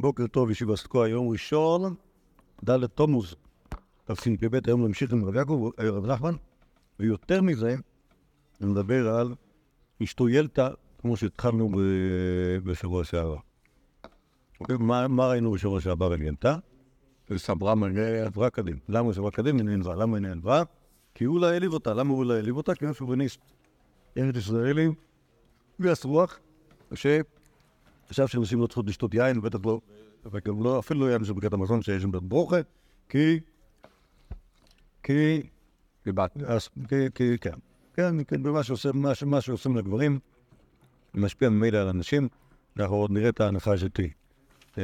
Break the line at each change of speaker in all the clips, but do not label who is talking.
בוקר טוב, ישיבה סקוע, יום ראשון, ד' תמוז, תשפ"ב, היום נמשיך עם רב יעקב, אה, רב נחמן, ויותר מזה, נדבר על אשתו ילתא, כמו שהתחלנו בשבוע שעבר. אוקיי, מה, ראינו בשבוע שעבר על ילתא? סברה מלא עברה קדים. למה היא סברה קדים? היא נעלבה. למה היא נעלבה? כי אולי העליב אותה. למה אולי העליב אותה? כי הוא שוביניסט. ארץ ישראלי, גס רוח, שחשב שאנשים לא צריכות לשתות יין, ובטח לא, וגם לא, אפילו לא יין של ברכת המזון שיש שם ברוכה, כי... כי...
דיברת.
אז, כי, כי, כן. כן, כן, במה שעושה, מה, שעושים לגברים, משפיע ממילא על אנשים. אנחנו עוד נראה את ההנחה שלי אה,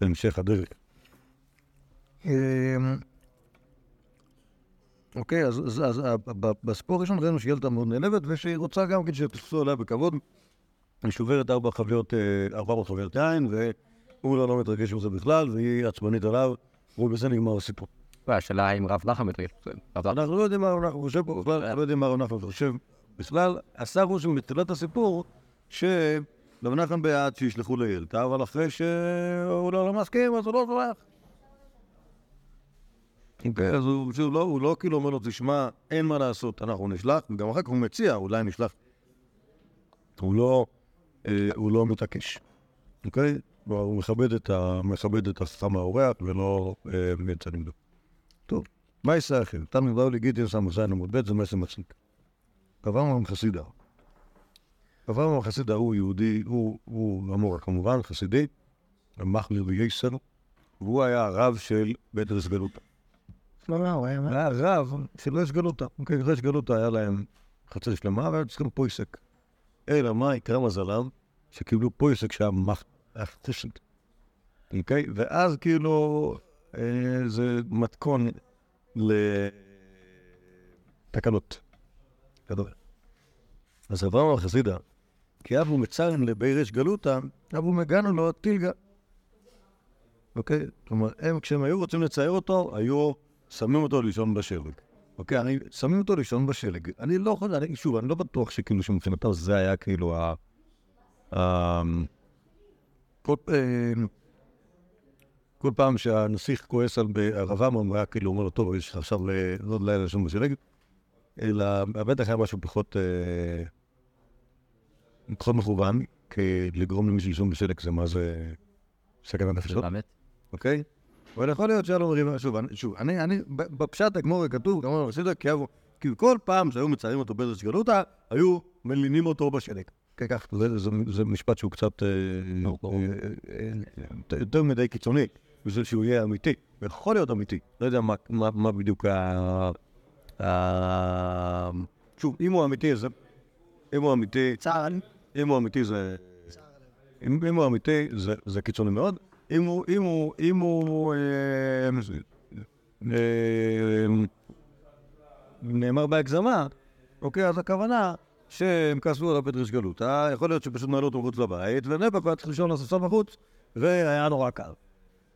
בהמשך הדרך. אה, אוקיי, אז, אז, אז ה- ב- בסיפור הראשון ראינו שילדה מאוד נעלבת, ושהיא רוצה גם כן שיתפסו עליה בכבוד. היא שוברת ארבע חביות, אה, ארבע חביות יין, והוא לא, לא מתרגש מזה בכלל, והיא עצבנית עליו, ובזה נגמר הסיפור.
והשאלה אם רב נחם מתרגש. רב נחם.
אנחנו לא יודעים מה הרב נחמן חושב פה בכלל, לא יודעים מה הרב נחמן חושב בכלל. עשה רושם בתחילת הסיפור, שרב נחמן בעד שישלחו לילדה, אבל אחרי שהוא לא מסכים, אז הוא לא שולח. אוקיי, אז הוא שהוא לא- הוא לא כאילו אומר לו, תשמע, אין מה לעשות, אנחנו נשלח, וגם אחר כך הוא מציע, אולי נשלח. הוא לא, אה, הוא לא מתעקש, אוקיי? הוא מכבד את ה- מכבד את החכם האורח ולא אה, יוצא נגדו. טוב, מה יעשה אחר? תנו באו לגיטין סמ"ז עמוד ב' זה מסר מצליק. אברהם חסידה. אברהם חסידה הוא יהודי, הוא, אמור כמובן, חסידי, מחמיר וייסר, והוא היה הרב של בית ארץ גלותא.
לא, לא, הוא היה...
רב של ארץ גלותא. אוקיי, ארץ גלותא היה להם חצר שלמה, והיו צריכים פויסק. אלא מה, יקרה מזלם, שקיבלו פויסק שהיה מח... היה חצר של... אוקיי? ואז כאילו, אה, זה מתכון לתקלות. גדול. אז אברהם החסידה, כי אבו מצרן לבי ריש גלותא, אבו מגנו לו טילגה. אוקיי? כלומר, הם, כשהם היו רוצים לצייר אותו, היו שמים אותו לישון בשלג. אוקיי? אני, שמים אותו לישון בשלג. אני לא יכול, אני, שוב, אני לא בטוח שכאילו שמבחינתם זה היה כאילו ה... ה... כל, אה, כל פעם שהנסיך כועס על הרבם, הוא היה כאילו אומר לו, טוב, יש לך עכשיו עוד לילה לישון בשלג, אלא בטח היה משהו פחות, אה, פחות מכוון, כי לגרום למישהו לישון בשלג זה מה זה סכנת נפשות. אוקיי? אבל יכול להיות שהיה לו מריבה, שוב, אני- שוב, אני, אני, בפשט הגמור כתוב, אמרנו, עשית כי אבו, כי כל פעם שהיו מציירים אותו בארץ גלותא, היו מלינים אותו בשלג. כן, כך, זה, זה, זה משפט שהוא קצת אה,
ברור.
אה, אה, יותר מדי קיצוני, בשביל שהוא יהיה אמיתי, ויכול להיות אמיתי. לא יודע מה, בדיוק ה... שוב, אם הוא אמיתי, זה... אם הוא אמיתי,
צער,
אם הוא אמיתי זה... אם, הוא אמיתי זה, זה קיצוני מאוד. אם הוא... אם הוא... אם הוא... אה, אה, נאמר בהגזמה, אוקיי, אז הכוונה שהם כעסו על הבית ריש גלותא, יכול להיות שפשוט נעלו אותו מחוץ לבית, ונפח היה צריך לישון על הספסל בחוץ, והיה נורא קר,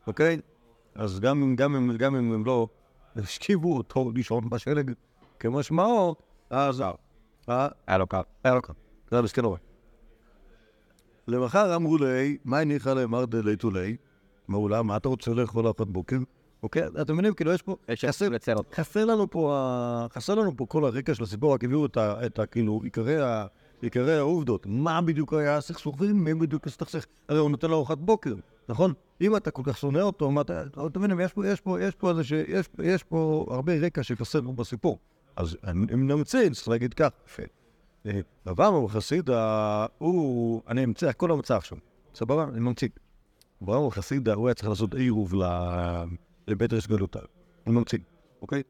אוקיי? אז גם אם, גם אם, גם אם הם לא השכיבו אותו לישון בשלג כמשמעו, אז אה,
היה לו קו.
היה לו קר. זה היה מסכן נורא. למחר אמרו לי, מה הניחא לאמר דלי תולי? אמרו לה, מה אתה רוצה לאכול ארוחת בוקר? אוקיי, אתם מבינים, כאילו יש פה...
יש
חסר-. חסר לנו פה, חסר לנו פה כל הרקע של הסיפור, רק הביאו את ה... את ה כאילו, עיקרי ה... עיקרי העובדות. מה בדיוק היה הסכסוך ומי בדיוק הסתכסך? הרי הוא נותן לו ארוחת בוקר, נכון? אם אתה כל כך שונא אותו, מה אתה... אתם מבינים, יש פה, יש פה, יש פה איזה ש... יש, יש פה הרבה רקע שחסר לנו בסיפור. אז אם נמציא, צריך להגיד כך. יפה. אה, אברהם חסיד, ה- הוא... אני אמצא, הכל המצא עכשיו. סבבה? אני ממציא. אברהם חסיד, הוא היה צריך לעשות עירוב לבית גלותא. הוא ממציא, אוקיי?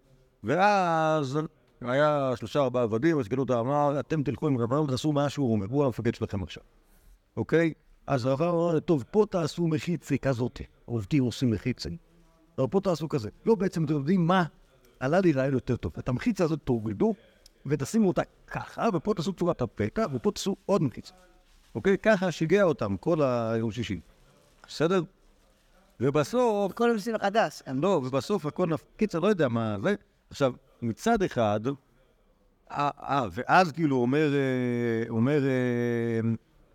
ואז היה שלושה ארבעה עבדים, אז גלותא אמר, אתם תלכו עם רב אברהם, תעשו מה שהוא אומר, הוא המפקד שלכם עכשיו, אוקיי? אז רב אברהם אמר, טוב, פה תעשו מחיצי כזאת, עובדים עושים מחיצי. אבל פה תעשו כזה. לא, בעצם אתם יודעים מה? עלה לי רעיון יותר טוב. את המחיצה הזאת תורידו, ותשימו אותה ככה, ופה תעשו צורת הפתע, ופה תעשו עוד מחיצה. אוקיי? ככה שיגע אותם כל היום שישי. בסדר? ובסוף,
כל יום עושים מחדש.
לא, ובסוף הכל נפ... קיצר, לא יודע מה זה. עכשיו, מצד אחד, אה, אה, ואז כאילו אומר, אה, אומר, אה,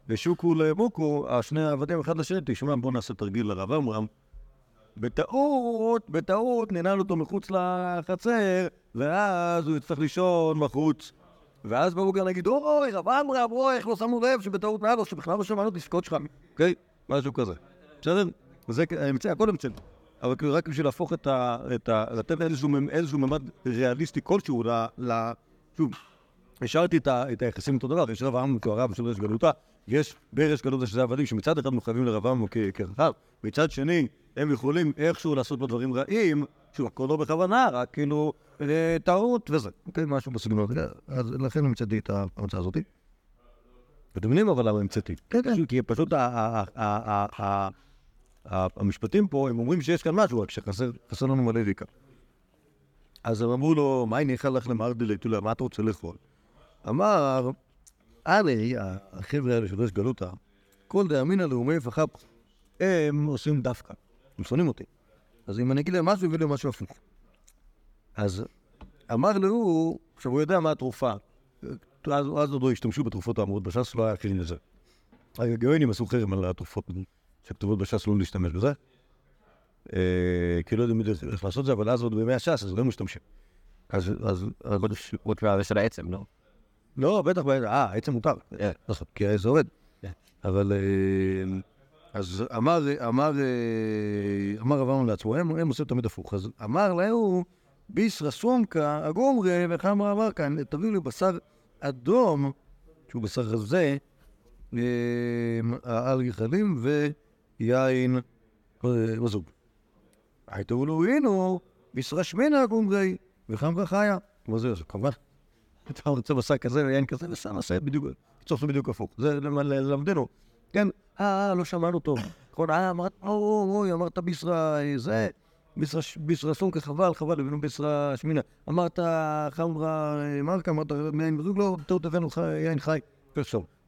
ושוקו למוקו, השני העבדים אחד לשני, תשמע, בוא נעשה תרגיל לרב עמרם. בטעות, בטעות, ננעל אותו מחוץ לחצר, ואז הוא יצטרך לישון בחוץ. ואז בבוקר נגיד, אוי, רב עמרם, אוי, איך לא שמנו לב שבטעות נעל לו, שבכלל לא שמענו את שלך, אוקיי? משהו כזה. בסדר? זה האמצעי, הכל אמצעי. אבל כאילו רק בשביל להפוך את ה... את ה לתת איזשהו, ממ- איזשהו ממד ריאליסטי כלשהו ל... ל שוב, השארתי את, ה, את היחסים אותו דבר, יש רב עמרם כהרב של רש גלותה, יש ברש גלותה שזה עבדים שמצד אחד מחויבים לרב עמרם כ- כרב, מצד שני הם יכולים איכשהו לעשות לו דברים רעים, שוב, הכל לא בכוונה, רק כאילו אה, טעות וזה, אוקיי, משהו בסגנון הזה, אז לכן המצאתי את ההמצאה הזאת. ואתם יודעים אבל למה המצאתי? כן, כן. כי פשוט ה- המשפטים פה, הם אומרים שיש כאן משהו, רק שחסר חסר לנו מלא ריקה. אז הם אמרו לו, מה הניחא לך למרדלי, תולה, מה אתה רוצה לאכול? אמר, אלי, החבר'ה האלה של רש גלותה, כל דאמינא לאומי פחפ, הם עושים דווקא, הם שונאים אותי. אז אם אני אגיד להם משהו, יגיד להם משהו הפוך. אז אמר להוא, עכשיו הוא יודע מה התרופה. אז, עוד לא השתמשו בתרופות האמורות בש"ס, לא היה כלי לזה. הגאונים עשו חרם על התרופות שכתובות בש"ס לא להשתמש בזה. אה, כי לא יודעים איך לעשות זה, אבל אז עוד בימי הש"ס, אז לא משתמשים. אז, אז,
חוץ מהזה של העצם, לא?
לא, בטח, אה, עצם מותר.
כן.
נכון, כי זה עובד.
כן.
אבל... אה, אז אמר, אמר, אה, אמר אמר לעצמו, הם, הם עושים תמיד הפוך. אז אמר להו, ביסרא סומקה, הגומרי, וחמר אמר כאן, תביאו לי בשר אדום, שהוא בשר רזה, אה, על גחלים ויין אה, מזוג. הייתו לו הינו, ביסרא שמינה הגומרי, וחמרה חיה. מה זה, כמובן. אתה רוצה בשר כזה ויין כזה, ושם עשה בדיוק, לעשות בדיוק הפוך. זה למ- ללמדנו. כן, אה, לא שמענו טוב. נכון, אה, אמרת, אוי, אוי, אמרת ביסרא אה, זה, ביסרא סומקה חבל, חבל, הבאנו ביסרא שמינה. אמרת חמרה אה, מרקה, אמרת יין מזוג, לא, טעות הבאנו יין חי.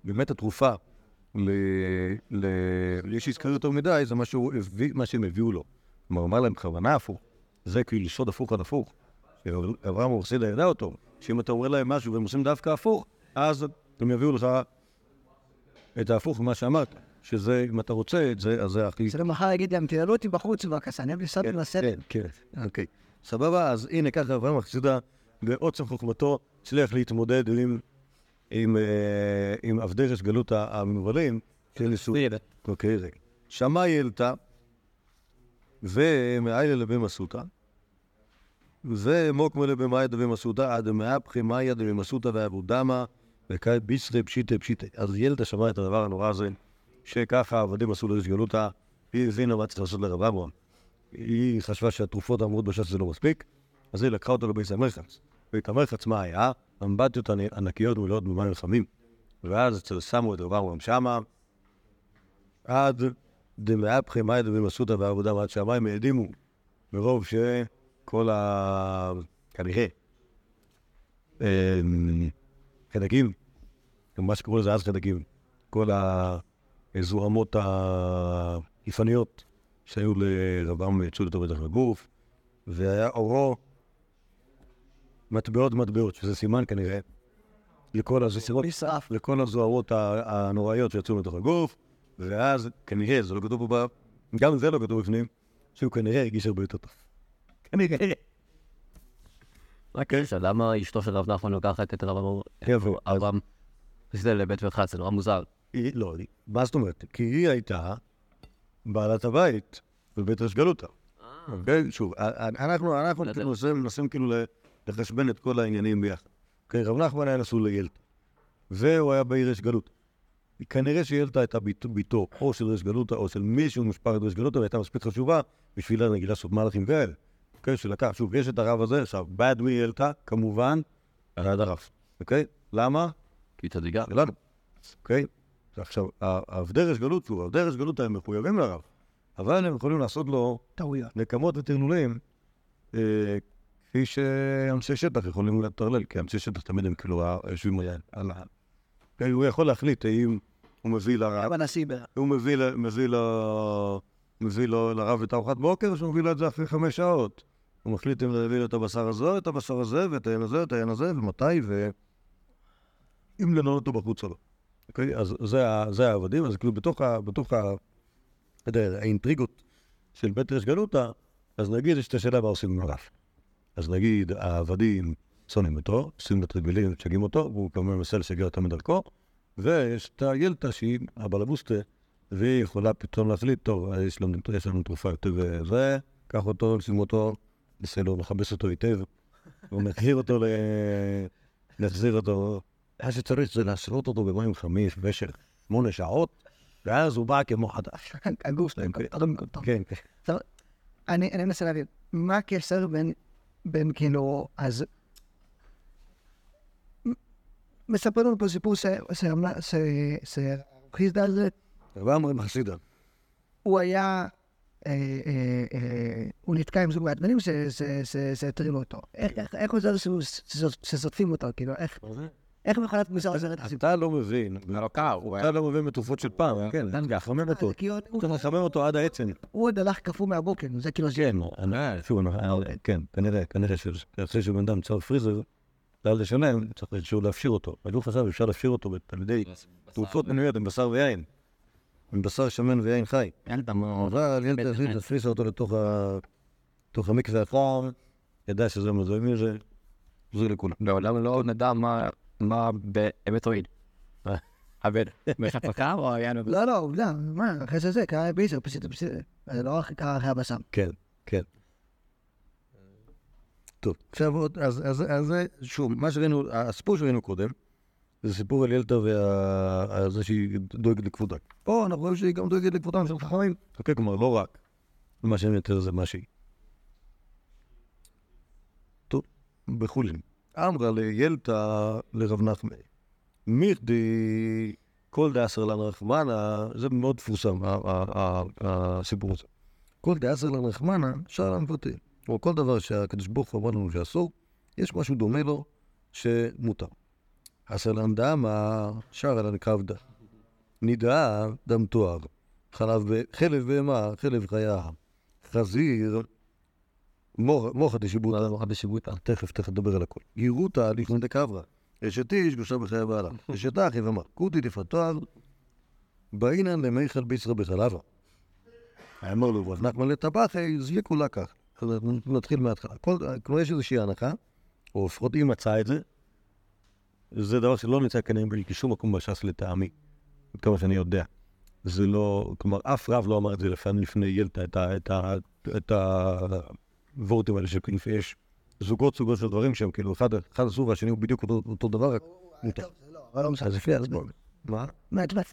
באמת התרופה ל... ל... יש שהזכר יותר מדי, זה מה, שהוא הביא, מה שהם הביאו לו. כלומר, הוא אמר להם בכוונה הפוך. זה כאילו סוד הפוך על הפוך. שאברהם אורסידה ידע אותו, שאם אתה אומר להם משהו והם עושים דווקא הפוך, אז הם יביאו לך את ההפוך ממה שאמרת. שזה, אם אתה רוצה את זה, אז זה הכי...
זה למחר יגיד להם, תנעלו אותי בחוץ בבקשה, אני בסדר
כן,
לסדר.
כן, כן, אוקיי. סבבה, אז הנה ככה אברהם אחיסודה בעוצם חוכמתו הצליח להתמודד עם, עם, אה, עם עבדי רש גלות המנוולים של ניסו. אוקיי, רגע. שמאי העלתה, ומאיילה לבי מסוטה, ומוקמה דבי מסוטה, עד מאפחי מאיה דבי מסוטה ואבודמה, וקאי ביסרי פשיטה פשיטה. אז ילדה שמעה את הדבר הנורא הזה, שככה העבדים עשו לרש גלותה, היא הבינה מה צריך לעשות לרב אברהם. היא חשבה שהתרופות האמורות בש"ס זה לא מספיק, אז היא לקחה אותו לבית המרחץ. בית המרחץ מה היה? אמבטיות ענ- ענקיות מלאות במים חמים. ואז אצל שמו את רב אברהם שמה, עד דמאפחי מאי דבי מסותא ועבודם, עד שהמים העדימו, מרוב שכל ה... כנראה, אמ, חדקים, מה שקראו לזה אז חדקים, כל הזוהמות היפניות שהיו לרבם יצאו אותו בטח לגוף, והיה אורו מטבעות מטבעות, שזה סימן כנראה לכל הזוהרות,
נשרף.
לכל הזוהרות הנוראיות שיצאו מתוך הגוף, ואז כנראה, זה לא כתוב פה, גם זה לא כתוב בפנים, שהוא כנראה הרגיש הרבה יותר טוב. כנראה.
רק רגע, למה אשתו של רב נחמן לוקחת את רב אברהם, עשית לבית ביתך, זה נורא מוזר.
היא, לא, מה זאת אומרת? כי היא הייתה בעלת הבית בבית ראש גלותא. אוקיי? שוב, אנחנו, מנסים, מנסים כאילו ל- לחשבן את כל העניינים ביחד. אוקיי, רב נחמן היה נשוי לילתא, והוא היה בעיר ראש גלותא. כנראה שילתא הייתה ביתו, או של ראש גלותא או של מישהו ממשפחת ראש גלותא, והייתה מספיק חשובה בשבילה נגיד לעשות מהלכים כאלה. אוקיי, שלקח, שוב, יש את הרב הזה, עכשיו, בעד מי ילתא? כמובן, על יד הרב. אוקיי? למה?
כי.
שלנו, אוקיי? עכשיו, העבדי רש גלות, שוב, עבדי רש גלות הם מחויבים לרב, אבל הם יכולים לעשות לו
טעויות.
נקמות וטרלולים, אה, כפי שאנשי שטח יכולים לטרלל, כי אנשי שטח תמיד הם כאילו יושבים על ה... הוא יכול להחליט האם הוא מביא לרב. הוא מביא, לרב את ארוחת בוקר, או שהוא מביא לו את זה אחרי חמש שעות. הוא מחליט אם להביא לו את הבשר הזה, את הבשר הזה, ואת העין הזה, את העין הזה, ומתי, ו... אם לנעול אותו בחוץ או לא. אוקיי? אז זה העבדים, אז כאילו בתוך ה... בתוך האינטריגות של בית ריש גלותא, אז נגיד יש את השאלה מה עושים עם הרף. אז נגיד העבדים שונאים אותו, עושים את רגלים, משגעים אותו, והוא כמובן מנסה לשגע אותם מדרכו, ויש את הילתא שהיא הבלבוסטה, והיא יכולה פתאום להחליט, טוב, יש לנו, יש לנו תרופה יותר זה, קח אותו, שים אותו, נסה לו לכבס אותו היטב, ונחזיר אותו ל... נחזיר אותו. מה שצריך זה להשרות אותו במים חמים במשך שמונה שעות, ואז הוא בא כמו חדש.
הגוף שלהם, טוב.
כן, כן.
אני אני מנסה להבין, מה הקשר בין, בין כאילו, אז... מספר לנו פה סיפור ש- שאמנה- ש- שחיסדה הזה,
רבי אמרים חסידה.
הוא היה, אה, אה, אה, הוא נתקע עם זוג מעטמנים שהטרילו אותו. איך- הוא זה ש- שזוטפים אותו, כאילו, איך איך להיות מוזר עוזרת הסיפור?
אתה לא מבין,
הוא
אתה לא מבין בתרופות של פעם, כן, לחמם אותו.
הוא-
צריך לחמם אותו עד העצם.
הוא עוד הלך קפוא מהבוקר, זה כאילו...
כן, כן, כנראה, כנראה שאחרי שבן אדם צר פריזר, כלל לשלם, צריך איכשהו להפשיר אותו. אני חשב, אפשר להפשיר אותו על ידי תרופות מנויות עם בשר ויין. עם בשר שמן ויין חי. אבל ילד החליט להכניס אותו לתוך המקווה החם, ידע שזה מזוהים מזה, זה לכולם.
לעולם לא נדע מה- מה באמת הועיל.
אה.
הבן, בחפקה או היה לנו...
לא, לא, עובדה, מה, אחרי זה זה, קרה ביזר, פשוט, פשוט, זה לא רק קרה אחרי הבשם.
כן, כן. טוב, עכשיו עוד, אז, זה, שוב, מה שראינו, הסיפור שראינו קודם, זה סיפור על ילדה וזה שהיא דואגת לכבודה. פה אנחנו רואים שהיא גם דואגת לכבודם של חכמים. אוקיי, כלומר, לא רק מה שהם יותר זה מה שהיא. טוב, בחולין. אמרה לילתה לרב נחמי, מיכדי כל דאסר לן רחמנה, זה מאוד מפורסם, הסיפור הזה. כל דאסר לן רחמנה, שער למפרטים. כלומר, כל דבר שהקדוש ברוך הוא אמר לנו שאסור, יש משהו דומה לו שמותר. אסר לן דמה, שער לן כבדה. נידה, דם תואר. חלב, חלב בהמה, חלב חיה. חזיר, מוח- מוחא דשיבוטה.
מוחא דשיבוטה.
תכף, תכף נדבר על הכל. גירותא לפני דקברה. אשת איש גושה בחיי בעלה. אשת אחי ואמר, כותי דפתר, באינן למיכל בישרה בחלבה. אמר לו, אז נחמן לטבחי, זליקו לה כך. נתחיל מההתחלה. כל- כלומר, יש איזושהי הנחה, או לפחות היא מצאה את זה, זה דבר שלא נמצא כנראה בשום מקום בש"ס לטעמי, עד כמה שאני יודע. זה לא, כלומר, אף רב לא אמר את זה לפני, ילתא, את ה... הוורטים האלה שכאילו יש זוגות סוגות של דברים שהם כאילו אחד, אחד אסור והשני הוא בדיוק אותו, דבר, רק מותר.
אבל לא משנה.
אז לפי הזמן. מה?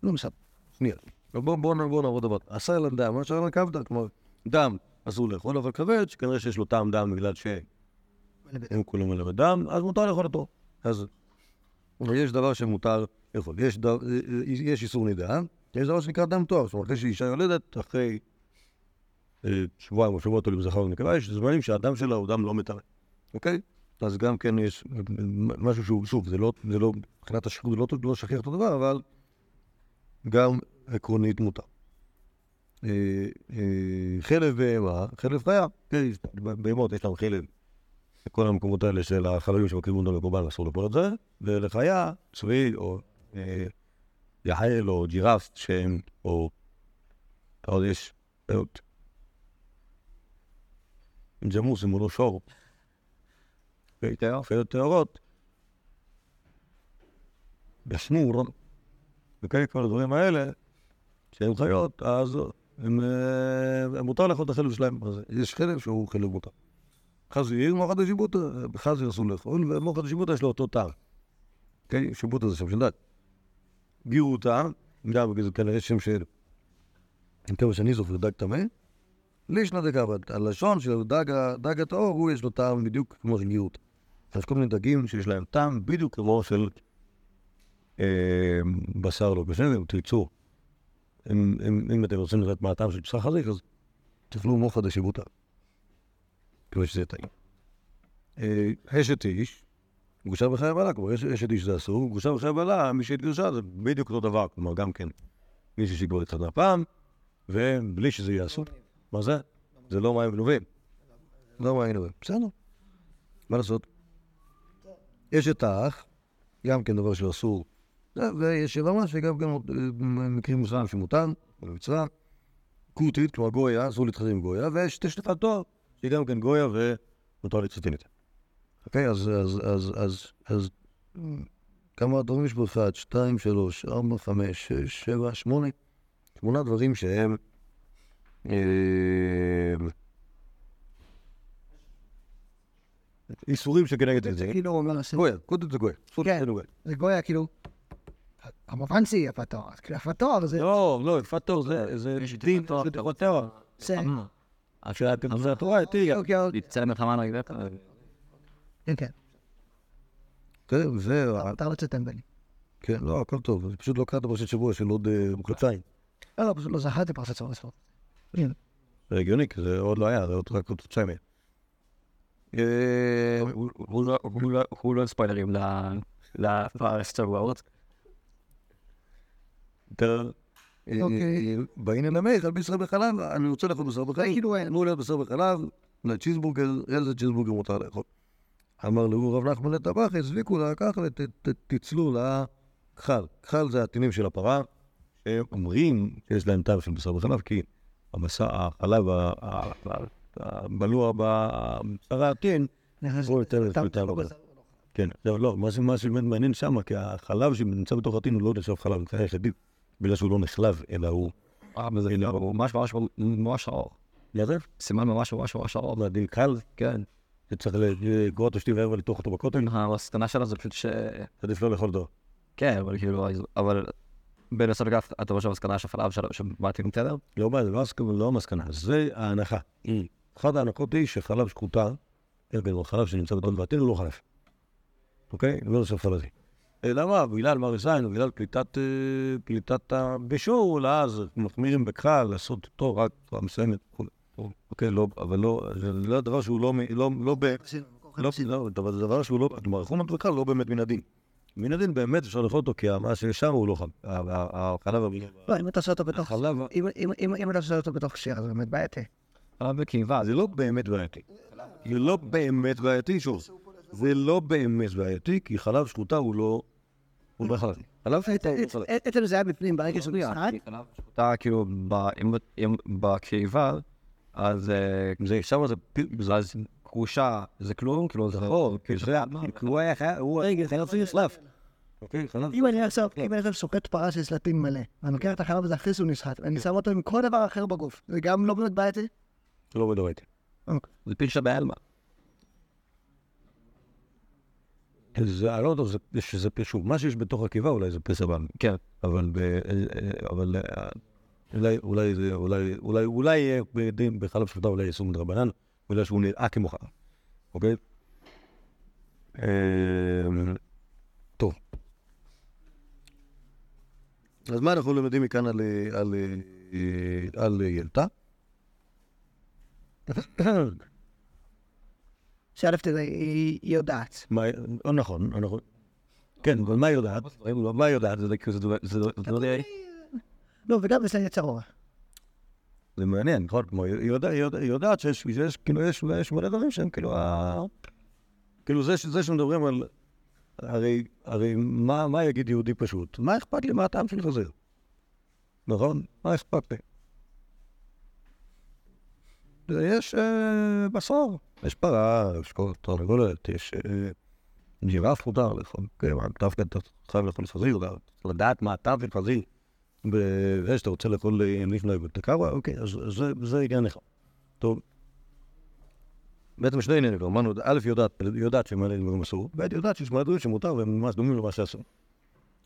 לא משנה.
שנייה. בואו בוא, בוא, בוא נעבור דבר. עשה לה דם, מה לה כבדה, כלומר, דם אסור לאכול, אבל כבד, שכנראה שיש לו טעם דם בגלל שהם כולם מלא בדם, אז מותר לאכול אותו. אז יש דבר שמותר לאכול. יש, דבר, יש איסור נידה, יש דבר שנקרא דם תואר, זאת אומרת, אחרי שאישה יולדת, אחרי אה, שבועיים או שבועות עולים זכר ונקבה, יש זמנים שהדם שלה הוא דם לא מטמא, אוקיי? אז גם כן יש אה, משהו שהוא, שוב, זה לא, זה לא, מבחינת השחרור זה לא, לא שכיח אותו דבר, אבל גם עקרונית מותר. אה, אה, חלב בהמה, חלב חיה, כן, בהמות יש להם חלב. בכל המקומות האלה של החלבים שמקריבים אותם לקורבן אסור לאכול את זה, ולחיה, צבי או אה, יחל או ג'ירף שהם, או עוד יש חיות. ג'מוס אם הוא לא שור. חיות טהורות. בשמור, וכאלה כל הדברים האלה, שהם חיות, אז אה, הם מותר לאכול את החלב שלהם. אז יש חלב שהוא חלב מותר. חזיר, מוחד השיבוטה, חזיר אסור לאכול, ומוחד השיבוטה יש לו אותו טעם. אוקיי? שיבוטה זה שם של דת. גירותה, גם זה כנראה שם של... אם כמה שאני זוכר, דג טמא. לישנא דקבת, הלשון של דג, דג הטהור, הוא יש לו טעם בדיוק כמו של גירות. יש כל מיני דגים שיש להם טעם בדיוק כמו של אה, בשר לא בסדר, אם תרצו. אם, אם, אם אתם רוצים לדעת מה הטעם של בשר חזיר, אז תאכלו מוחא דשיבוטה. כיוון שזה טעים. אה, אשת איש, גרושה בחיי בעלה, כלומר אשת איש זה אסור, גרושה בחיי בעלה, מי שהתגרשה זה בדיוק אותו דבר, כלומר גם כן מישהו שכבר התחתנה פעם, ובלי שזה יהיה אסור. מה זה? זה לא מים גנובים. לא מים גנובים. בסדר. מה לעשות? יש את האח, גם כן דבר שאסור ויש רמה שגם גם במקרים מסוים שמותר, במצווה, כותית, כלומר גויה, אסור להתחתן עם גויה, ויש תשתפת תואר, שהיא גם כן גויה ומותר להתחתן איתה. אוקיי, אז, אז, אז, אז, אז, כמה דברים יש בפרט? שתיים, שלוש, ארבע, חמש, שש, שבע, שמונה. שמונה דברים שהם... אה, איסורים שכנגד את זה.
כאילו, אומר, ש-
גויה, קודם זה גויה.
כן. זה גויה, כאילו, המובן זה יפת תואר, כאילו יפת תואר זה...
לא, לא, יפת תואר זה זה דין, זה תורת תואר.
זה...
עכשיו, זה התורה, תראי.
אוקיי, אוקיי,
יצא למלחמה נגדך.
כן, כן,
כן, זה...
מותר לצאת טמבלים.
כן, לא, הכל טוב. זה פשוט לא קראת פרשת שבוע של עוד אה, חודשיים.
לא, לא, פשוט לא זכרתי פרשת צהר לספורט.
זה הגיוני, כי זה עוד לא היה, זה עוד רק עוד חודשיים. אה,
הוא- לא- הוא לא- הוא לא ספוילרים ל- לפרס שבועות.
בעניין המלך על בשר בחלב, אני רוצה לאכול בשר בחלב.
כאילו אין.
אמרו להיות בשר בחלב, לצ'יזבורגר, איזה צ'יזבורגר מותר לאכול. אמר לו רב נחמן לטבח, הזביקו לה ככה ותצלו לה כחל. כחל זה הטינים של הפרה, שאומרים שיש להם טעם של בשר בחלב, כי הבשר, החלב, ה- ה- ה- הבלוע בבשר
נכנס...
הוא יותר יותר
אתה-
לא כן, לא, לא, מה שבאמת מעניין שם, כי החלב שנמצא בתוך הטין הוא לא נחשב חלב, זה היחידי, בגלל שהוא לא נחלב, אלא הוא...
אה, זה ממש ממש ממש ארוך.
זה?
סימן ממש ממש ממש ארוך.
דין קל?
כן.
שצריך לגרוע אותו שתי וערב ולתוך אותו בכותל?
המסקנה שלו זה פשוט ש...
עדיף לא לאכול אותו.
כן, אבל כאילו, אבל בנוסף לכך, אתה חושב המסקנה שלו, שבאתי עם תדר?
לא, לא לא המסקנה, זה ההנחה. אחת ההנחות היא שחלב כן, כן, הוא חלב שנמצא בטל הוא לא חלב. אוקיי? לא נחשב חלבי. אה, למה? בגלל מר זין, בגלל פליטת, אה, פליטת הבישול, אז מחמירים בכלל, לעשות אותו רק בצורה מסוימת. אוקיי, לא, אבל לא, זה לא דבר שהוא לא, לא, לא, לא, לא, אבל זה דבר שהוא לא, כלומר, חומר בכלל לא באמת מן הדין. מן הדין באמת אפשר לאכול אותו, כי מה שם הוא לא חלב. החלב,
לא, אם אתה עושה אותו בתוך... אם- אתה עושה אותו בתוך שיר, זה באמת בעייתי.
חלב בקיבה,
זה לא באמת בעייתי. זה לא באמת בעייתי, שוב. זה לא באמת בעייתי, כי חלב שקוטה הוא לא... הוא לא חלב. חלב לא חלב.
עצם זה היה בפנים ברגע שהוא נשחק,
אתה כאילו, ב- אם- בקיבה, אז אה,
זה, שם זה...
זה אז כרושה, זה כלום, כאילו זה חור, כאילו זה...
הוא היה חייב... הוא רגע, זה רציתי שלף. אוקיי, חלב...
אם אני עכשיו, אם אני עכשיו סוחט פרה של סלטים מלא, ואני לוקח את החלב הזה אחרי שהוא נשחט, ואני שם אותו עם כל דבר אחר בגוף, זה גם לא באמת בעייתי?
לא בדורייתי.
זה פיצ'ה בעלמה.
זה, אני לא יודע, זה- שזה שוב, מה שיש בתוך הקיבה אולי זה פסע בם.
כן.
אבל ב... אבל... אה, אולי, אולי זה, אולי, אולי, אולי בדין, בחלב שקוטה אולי יישום דרבנן, בגלל שהוא נראה כמו חלב, אוקיי? אה, טוב. אז מה אנחנו למדים מכאן על, אה, על, אה, על ילתה?
שא' תראה, היא יודעת.
מה, אה, נכון, נכון. כן, אבל מה היא יודעת? מה היא יודעת? זה כאילו, לא.
לא, וגם יש לה רוע.
זה מעניין, נכון? כמו, היא יודע- היא יודע- היא יודעת שיש, כאילו, מלא דברים שהם כאילו, ה... כאילו זה שמדברים על... הרי, הרי מה, מה יגיד יהודי פשוט? מה אכפת לי מה הטעם של חזיר? נכון? מה אכפת לי? יש אה, בשר, יש פרה, יש כל תרנגולת, יש אה, ג'ירף מותר לאכול, דווקא אתה חייב לאכול חזיר, לדעת מה הטעם של חזיר. וזה שאתה רוצה לאכול אה, לפני בטקאווה, אוקיי, אז זה עניין אחד. טוב. בעצם שני עניינים, אמרנו, א' יודעת, יודעת שמלא דברים אסור, ב' יודעת שיש מלא דברים שמותר והם ממש דומים למה שאסור.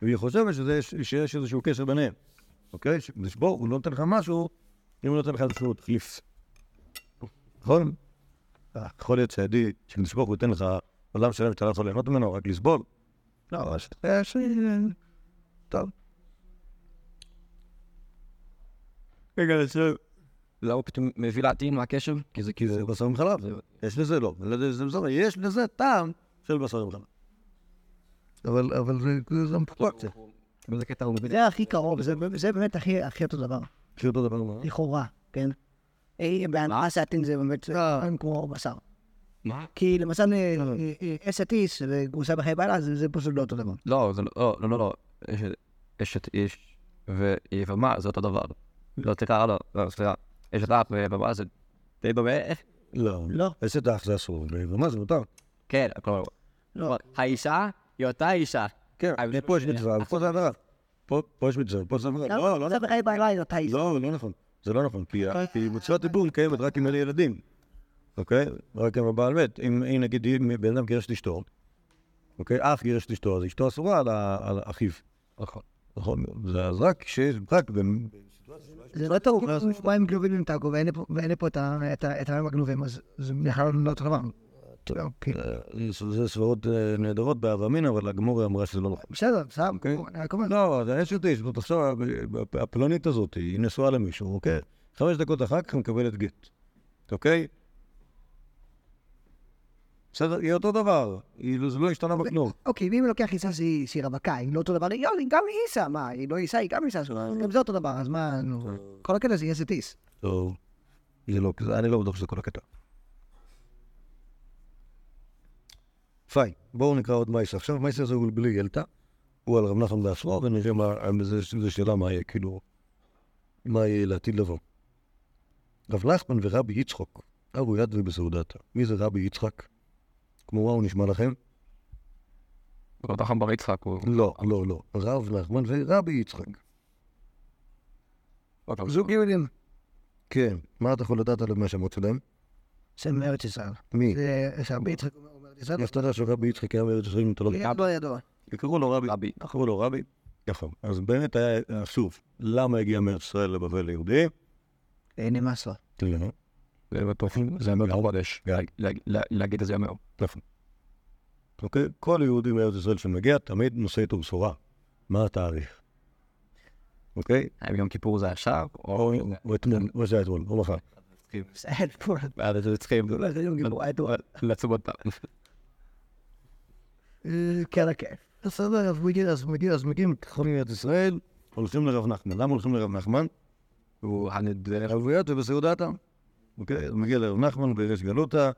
והיא חושבת שזה, שיש איזשהו קשר ביניהם, אוקיי? לשבור, הוא לא נותן לך משהו, אם הוא נותן לך איזשהו תחליף. נכון? אה, יכול להיות שעדי, שלשבור הוא ייתן לך עולם שלם שאתה לא יכול ליהנות ממנו, רק לסבול. לא, אבל יש... טוב. רגע, זה...
למה הוא פתאום מביא לעתין מהקשר? כי זה
זה בשר עם חלב. יש לזה לא. בסדר, יש לזה טעם של בשר עם חלב. אבל, זה- מפוקפק. זה
קטע הוא מבין?
זה הכי קרוב, זה באמת הכי הכי אותו דבר,
כי אותו דבר מה?
לכאורה, כן? אה, בהנחה סאטין זה באמת אה, כמו בשר.
מה?
כי למשל אה, אה, וגרוסה בחיי בעלה זה פשוט לא אותו דבר.
לא, לא, לא, לא, לא. אשת- איש ויבמה זה אותו דבר. לא, סליחה, לא, לא, סליחה. אשת אח ויבמה זה די דומה.
לא.
לא.
אשת אח זה אסור, ומה זה מותר?
כן, כלומר,
לא.
האישה היא אותה אישה.
כן,
אבל
פה יש מצווה, ופה זה עבירה. פה פה יש מצווה, פה זה עבירה. לא, לא
זה
נכון.
איש.
לא, לא נכון. זה לא נכון, כי כי מצוות דיבור קיימת רק לי ילדים. אוקיי? רק אם הבעל מת. אם אם נגיד בן אדם גירש את אשתו, אוקיי? אח גירש את אשתו, אז אשתו אסורה על אחיו.
נכון.
נכון? זה אז רק כשיש, רק
זה לא טעות, מים גנובים עם טאקו ואין לי פה- ואין לי פה את המים הגנובים, אז זה בכלל לא אותו דבר. אוקיי.
זה- זה סברות אה, נהדרות באהבה מין, אבל הגמורה אמרה שזה לא נכון.
בסדר, בסדר.
אוקיי. לא, זה אשת איש, זאת עכשיו, הפלונית הזאת, היא נשואה למישהו, אוקיי? חמש דקות אחר כך מקבלת גט, אוקיי? בסדר, היא אותו דבר, זה לא השתנה בכלום.
אוקיי, ואם לוקח עיסה שהיא רווקה, היא לא אותו דבר, היא גם עיסה, מה, היא לא עיסה, היא גם שלו, גם זה אותו דבר, אז מה, נו, כל הקטע זה טיס.
טוב, זה לא, זה- אני לא בטוח שזה כל הקטע. פיין, בואו נקרא עוד מייסר. עכשיו מייסר הוא בלי ילתא, הוא על רב נחמן בעצמו, ונראה מה, זו שאלה מה יהיה, כאילו, מה יהיה לעתיד לבוא. רב נחמן ורבי יצחוק, אבו יד ובסעודתא. מי זה רבי יצחק? כמו הוא נשמע לכם?
אותו חם בר יצחק הוא...
לא, לא, לא. רב נחמן ורבי יצחק.
זוג יהודים.
כן. מה אתה יכול לדעת על מה השמות שלהם?
זה מארץ ישראל.
מי?
זה רבי יצחק אומר אומר ישראל.
איך אתה יודע שרבי יצחק היה מארץ ישראל אם אתה לא...
לא ידוע.
קראו לו רבי.
רבי.
קראו לו רבי. נכון. אז באמת היה, שוב, למה הגיע מארץ ישראל לבבל ליהודי?
נמאס לו.
לא.
זה זה יאמר לחודש. לה- לה- להגיד את זה יאמר.
נכון. אוקיי? כל יהודי מארץ ישראל שמגיע תמיד נושא איתו בשורה. מה התאריך? אוקיי?
האם יום כיפור זה עכשיו?
או אתמול, או שהיה אתמול, או מחר.
אתם צריכים
זה יום.
לצום עוד פעם.
אה, כן, כן.
בסדר, אז מגיע, אז מגיע, אז מגיעים חולים מארץ ישראל, הולכים לרב נחמן. למה הולכים לרב נחמן?
הוא הנדלר.
ערבויות ובסעודתה. אוקיי? אז מגיע לרב נחמן בריש גלותא,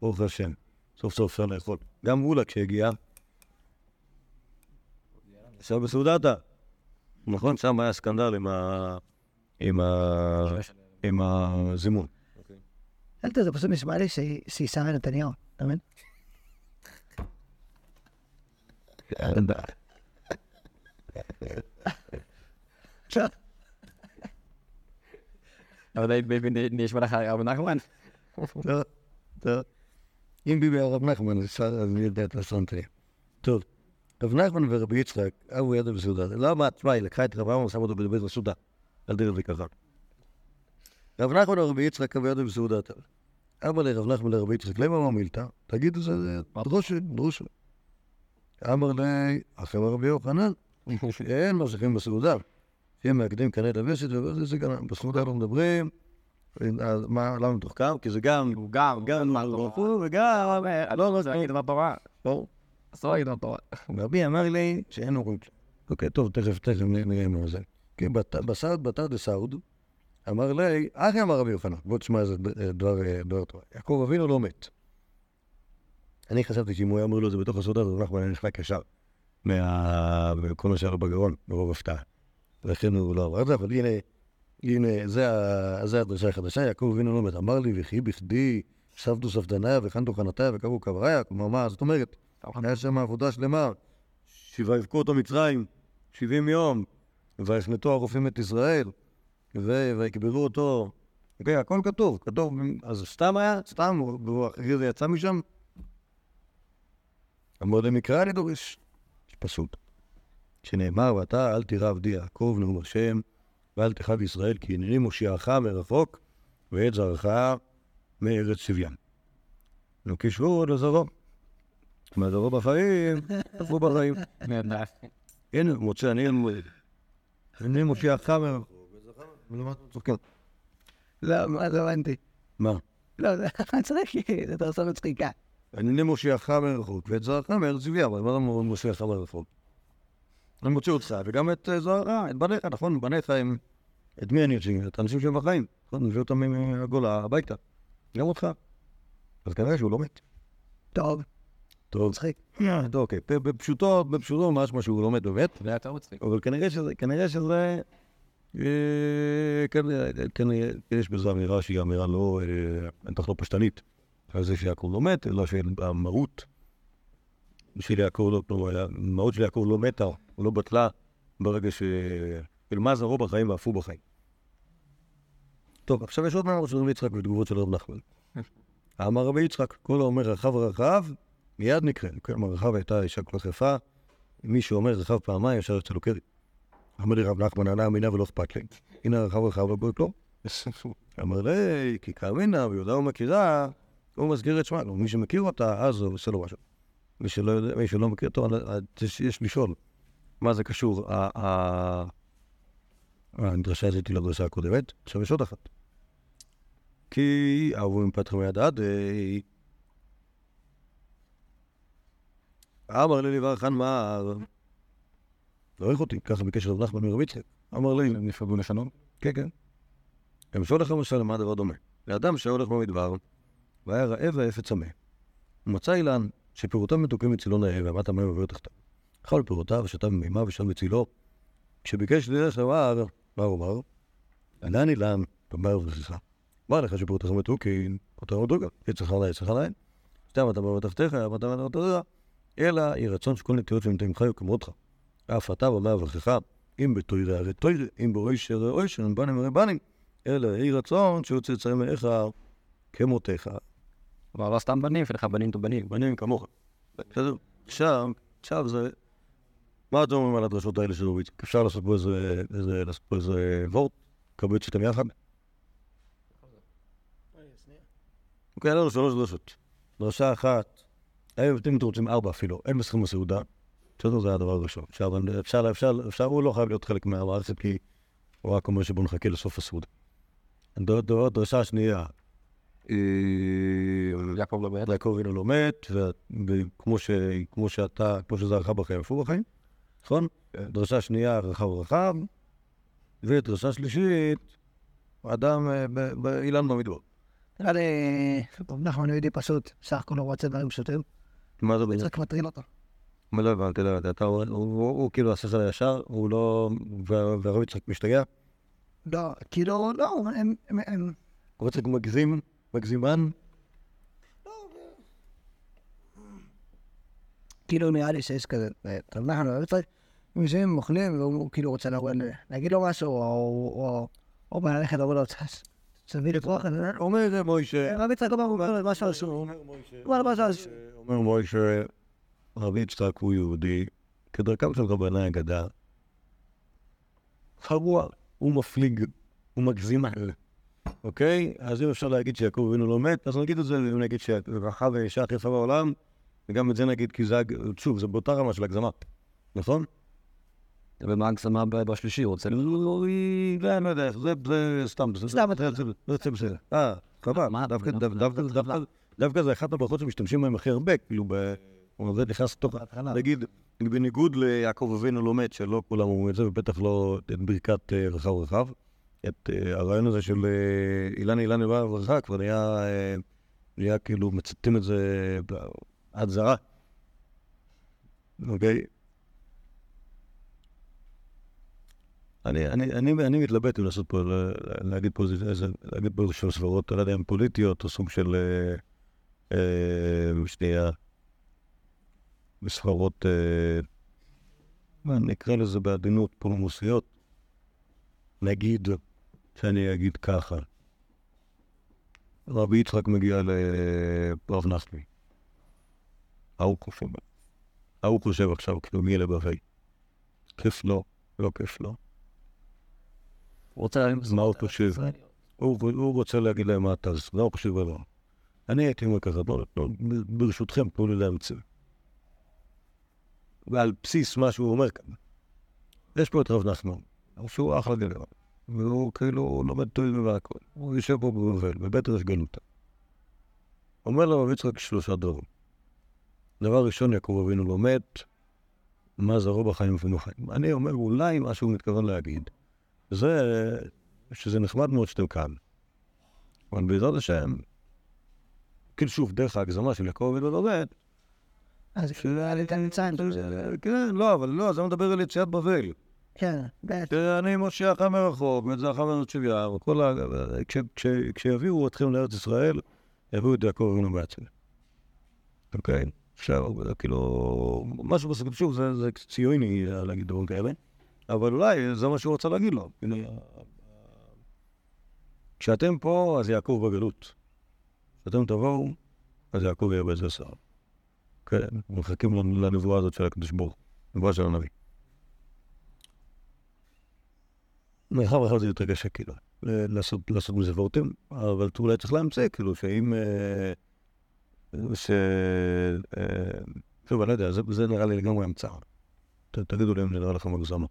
ברוך השם. סוף סוף אפשר לאכול. גם אולה כשהגיע, ישב בסעודתה. נכון? שם היה סקנדל עם ה... עם ה... עם הזימון.
אל תדע, זה פשוט נשמע לי שהיא שרה נתניהו, אתה מבין?
אבל ביבי נשמע לך רב נחמן?
לא, לא. אם ביבי היה רב נחמן, אז אני יודע את הסנטרי. טוב, רב נחמן ורבי יצחק, אבו ידע בסעודה. למה, תשמע, היא לקחה את רב אמר ושמה אותו בבית הסעודה. אל תראה את זה ככה. רב נחמן ורבי יצחק, אבו ידע בסעודת. אבא לרב נחמן לרבי יצחק, למה אמר מילתא? תגיד את זה, דרושה, דרושה. אמר לי, אחרי רבי יוחנן, אין ממשיכים בסעודה. שהם מאגדים קנה דבשת וזה זה גם, בסעודה לא מדברים. אז מה, למה מתוחכם? כי זה גם,
הוא גם,
גם
דבר
דבר
תורה.
וגם,
לא, לא, זה להגיד דבר תורה.
לא.
אסור להגיד דבר תורה.
רבי אמר לי שאין אומרים כלום. אוקיי, טוב, תכף, תכף נראה מה זה. כי בסעד בתר דסעוד, אמר לי, אחי אמר רבי יוחנן, בוא תשמע איזה דבר אה, דבר תורה. יעקב אבינו לא מת. אני חשבתי שאם הוא היה אומר לו את זה בתוך הסעודה, אז נחמן היה נחלק ישר מכל מה שהיה לו בגרון, מרוב הפתעה. לכן הוא לא אמר את זה, אבל הנה, הנה, זה ה- זה הדרשה החדשה, יעקב אבינו לא מת. אמר לי, וכי בכדי סבתו ספדניה וכנתו חנתיה וקראו קבריה, כלומר מה, זאת אומרת, היה שם עבודה שלמה. שיבקו אותו מצרים, 70 יום, ויחנתו הרופאים את ישראל, ויקברו אותו. אוקיי, הכל כתוב, כתוב, אז סתם היה, סתם, והוא אחרי זה יצא משם. המועד המקרא אני דורש. יש פסוק. שנאמר, ואתה אל תירא עבדי יעקב נאום השם, ואל תחב ישראל, כי הנני מושיעך מרחוק, ואת זרעך מארץ סביין. וקישרו לזרעו. מהזרעו בחיים, עברו בחיים. הנה, מוצא, אני אני מושיעך מרחוק. צוחקים?
לא, מה, לא הבנתי.
מה?
לא, זה צריך, זה אתה עושה מצחיקה.
אני מושיעך מרחוק, ואת זרעך מארץ סביין, אבל מה זה מושיעך מרחוק? אני מוציא אותך, וגם את אה, זרעך, את בניך, נכון? בניך הם... את מי אני אוציא? את האנשים שהם בחיים. נכון? מביא אותם מהגולה הביתה. גם אותך. אז כנראה שהוא לא מת.
טוב.
טוב,
מצחיק.
טוב, אוקיי, בפשוטו, בפשוטו ממש מה שהוא לומד באמת,
זה היה יותר מצחיק.
אבל כנראה שזה, כנראה שזה, אה, כנראה, יש בזה אמירה שהיא אמירה לא, אה, בטח לא פשטנית, על זה שיעקב לא מת, אלא שהמהות של יעקב לא, כלומר, המהות של יעקב לא מתה, לא בטלה, ברגע ש... מה זרעו בחיים ואף הוא בחיים. טוב, עכשיו יש עוד מאמר של רבי יצחק ותגובות של רב נחמן. אמר רבי יצחק, כל האומר רחב רחב, מיד נקרא. כלומר, רחב הייתה אישה כל כך יפה, אם מישהו אומר רחב פעמיים, אפשר יוצא לו קרי. אמר לי רב נחמן, ענה אמינה ולא אכפת לי. הנה רחב רחב לא לו. אמר לי, כי כאמינה ויודעה ומכירה, הוא מסגיר את שמה. מי שמכיר אותה, אז הוא עושה לו משהו. מי שלא מי מכיר אותו, יש לשאול. מה זה קשור, הדרשה הזאת לדרשה הקודמת? עכשיו יש עוד אחת. כי אהבו מפתח מיד עד, אה, אמר לי לברכן מה... דרך אותי, ככה בקשר רב נחמן מרב יצחק. אמר לי,
הם נפרדו לשנות?
כן, כן. גם שהולך למשל, למה הדבר דומה? לאדם שהולך במדבר, והיה רעב ועפת צמא. הוא מצא אילן שפירותיו מתוקים מצילו נאה, ואמת המים עובר תחתיו. אכל פירותיו ושתה ממימיו ושם בצילו. כשביקש ללך למער, מה הוא אמר? ענן אילן, במער ובכיחה. מה לך שפירותיך מתוקים? פירותיך מתוקים, יצחך נאה, יצחך נאה. סתם אתה בא בתחתיך, אמת המים תחתיך. אלא יהי רצון שכל נטיות שנטעים חי וכמותך. אף אתה במער ובכיחה. אם בתוירה הרי תוירה, אם באוישר אוישר, אם בנים הרי בנים. אלא יהי רצון שיוצא צאצאי מאיך כמותיך.
אבל לא סתם בנים, בנים טו בנים.
בנים כמוך. בסדר? עכשיו, עכשיו זה... מה אתם אומרים על הדרשות האלה של אוריץ? אפשר לעשות פה איזה, וורט? קבלת שאתם יחד? אוקיי, היה לנו שלוש דרשות. דרשה אחת, אם אתם רוצים ארבע אפילו, אין מסכים בסעודה. בסדר, זה הדבר הראשון. אפשר, אפשר, אפשר, הוא לא חייב להיות חלק מהמערכת, כי הוא רק אומר שבואו נחכה לסוף הסעודה. דר- דר- דרשה השנייה, אה,
יעקב לא מת.
וכמו שאתה, כמו שזה רחב בחיים, הוא בחיים? נכון? דרשה שנייה, רחב רחב, ודרשה שלישית, אדם אה, באילן במדבר.
נראה לי, נחמן יהודי פשוט, בסך הכל הוא רוצה דברים פשוטים.
מה זה בעצם?
צריך מטריל אותו.
לא הבנתי, לא אומר, הוא- כאילו השכל הישר, הוא לא... וה- והרב יצחק משתגע?
לא, כאילו, לא, הם,
הוא יצחק מגזים? מגזימן?
כאילו נראה לי שיש כזה, אה, יצחק, הם יושבים אוכלים, והוא כאילו רוצה לבוא, להגיד לו משהו, או- או או בא ללכת, אומר לו, תביא לי כוח,
אומר זה מוישה.
רב יצחק אומר, משהו על שהוא,
אומר מוישה.
על
רבי יצחק הוא יהודי, כדרכם של רבני אגדה. חרוע, הוא מפליג, הוא מגזימן. אוקיי? אז אם אפשר להגיד שיעקב אבינו לא מת, אז נגיד את זה, נגיד שרחב האישה הכי יפה בעולם, וגם את זה נגיד, כי זה, שוב, זה באותה רמה של הגזמה, נכון?
ומה הגזמה בשלישי? הוא רוצה...
לא, לא, לא יודע, זה סתם,
סתם,
זה- בסדר. אה, חבל? דווקא-
לא, לא, לא,
דווקא- זה אחת הברכות שמשתמשים בהן הכי הרבה, כאילו, זה נכנס לתוך, נגיד, בניגוד ליעקב אבינו מת, שלא כולם אומרים את זה, ובטח לא את ברכת אה, רחב רחב, את אה, הרעיון הזה של אה, אילן אילן אילן ברכה, כבר נהיה, נהיה כאילו, מצטטים את זה עד זרה. אוקיי? אני, אני, אני, אני מתלבט אם לעשות פה, להגיד פה איזה, להגיד פה איזה שלוש סברות, אני לא יודע אם פוליטיות או סוג של, אה, אה, שנייה, סברות, אה, נקרא לזה בעדינות פולמוסיות. נגיד שאני אגיד ככה, רבי יצחק מגיע לרב נחמי. ההוא חושב, ההוא חושב עכשיו, כאילו מי לבבי. כיף לו, לא כיף לו.
הוא רוצה להרים
מה הוא חושב? הוא, הוא רוצה להגיד להם מה אתה, מה הוא חושב עליו? אני הייתי אומר ככה, לא, לא, ברשותכם, תנו לי להמציא. ועל בסיס מה שהוא אומר כאן. יש פה את רב נחמן, שהוא אחלה גדול, והוא כאילו לומד תויל והכל. הוא יושב פה בבבל, בבית ראש גלותה. אומר לו רב יצחק שלושה דברים. דבר ראשון, יעקב אבינו לא מת, מה זרעו בחיים ופינו חיים. אני אומר, אולי מה שהוא מתכוון להגיד, זה שזה נחמד מאוד שאתם כאן. אבל בעזרת השם, כאילו שוב, דרך ההגזמה של יעקב אבינו לא מת,
אז אתה נמצא עם זה.
כן, לא, אבל לא, זה מדבר על יציאת בבל.
כן, בטח.
שאני מושיעך מרחוק, מזרחה ונוצ'ביה, וכל ה... כש- כש- כשיביאו אתכם לארץ ישראל, יביאו את יעקב אבינו בעצמי. אוקיי? עכשיו, כאילו, משהו בסוף, שוב, זה קצת ציוני להגיד דברים כאלה, אבל אולי זה מה שהוא רצה להגיד לו. כאילו, כשאתם פה, אז יעקב בגלות. כשאתם תבואו, אז יעקב יהיה באיזה שר. כן, מחכים לנבואה הזאת של הקדוש ברוך נבואה של הנביא. מאחר ואחר זה יותר קשה, כאילו, לעשות, מזה וורטים, אבל אולי צריך להמציא, כאילו, שאם... אה, ש... אה, שוב, אני לא יודע, זה, נראה לי לגמרי המצאה. תגידו לי אם זה נראה לכם מגזמה.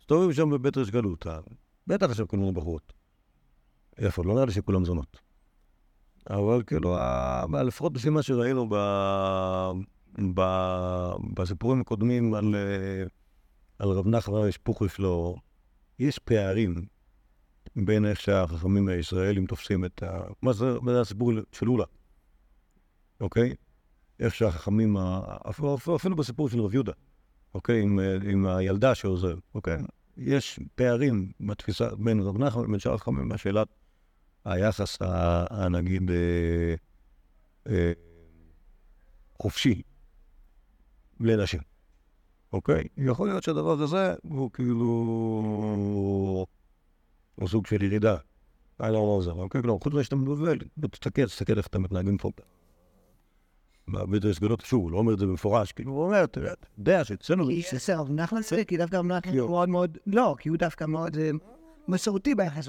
מסתובבים שם בבית ריש גלות, אה, בטח שם כל מיני בחורות. איפה? לא נראה לי שכולם זונות. אבל כאילו, ה- לפחות לפי מה שראינו. בסיפורים הקודמים על, אה, על רב נחמן שפוכו שלו, יש פערים בין איך שהחכמים הישראלים תופסים את ה... מה זה הסיפור של אולה, אוקיי? איך שהחכמים, אפילו, בסיפור של רב יהודה, אוקיי? עם, עם הילדה שעוזר, אוקיי? יש פערים בתפיסה בין רב נחמן לבין שאר החכמים בשאלת היחס, הנגיד, אה, אה, חופשי לנשים. אוקיי? יכול להיות שהדבר הזה הוא כאילו... הוא סוג של ירידה. אני לא עוזר, אוקיי? כלומר, חוץ מזה שאתה מבלבל, תסתכל, תסתכל איך אתם מתנהגים פה. בבית הסגולות, שוב, הוא לא אומר את זה במפורש, כאילו, הוא אומר, אתה יודע שאצלנו...
כי זה רב נחמן צדיק, כי דווקא
לא.
הוא מאוד מאוד, לא, כי הוא דווקא מאוד אה, מסורתי ביחס.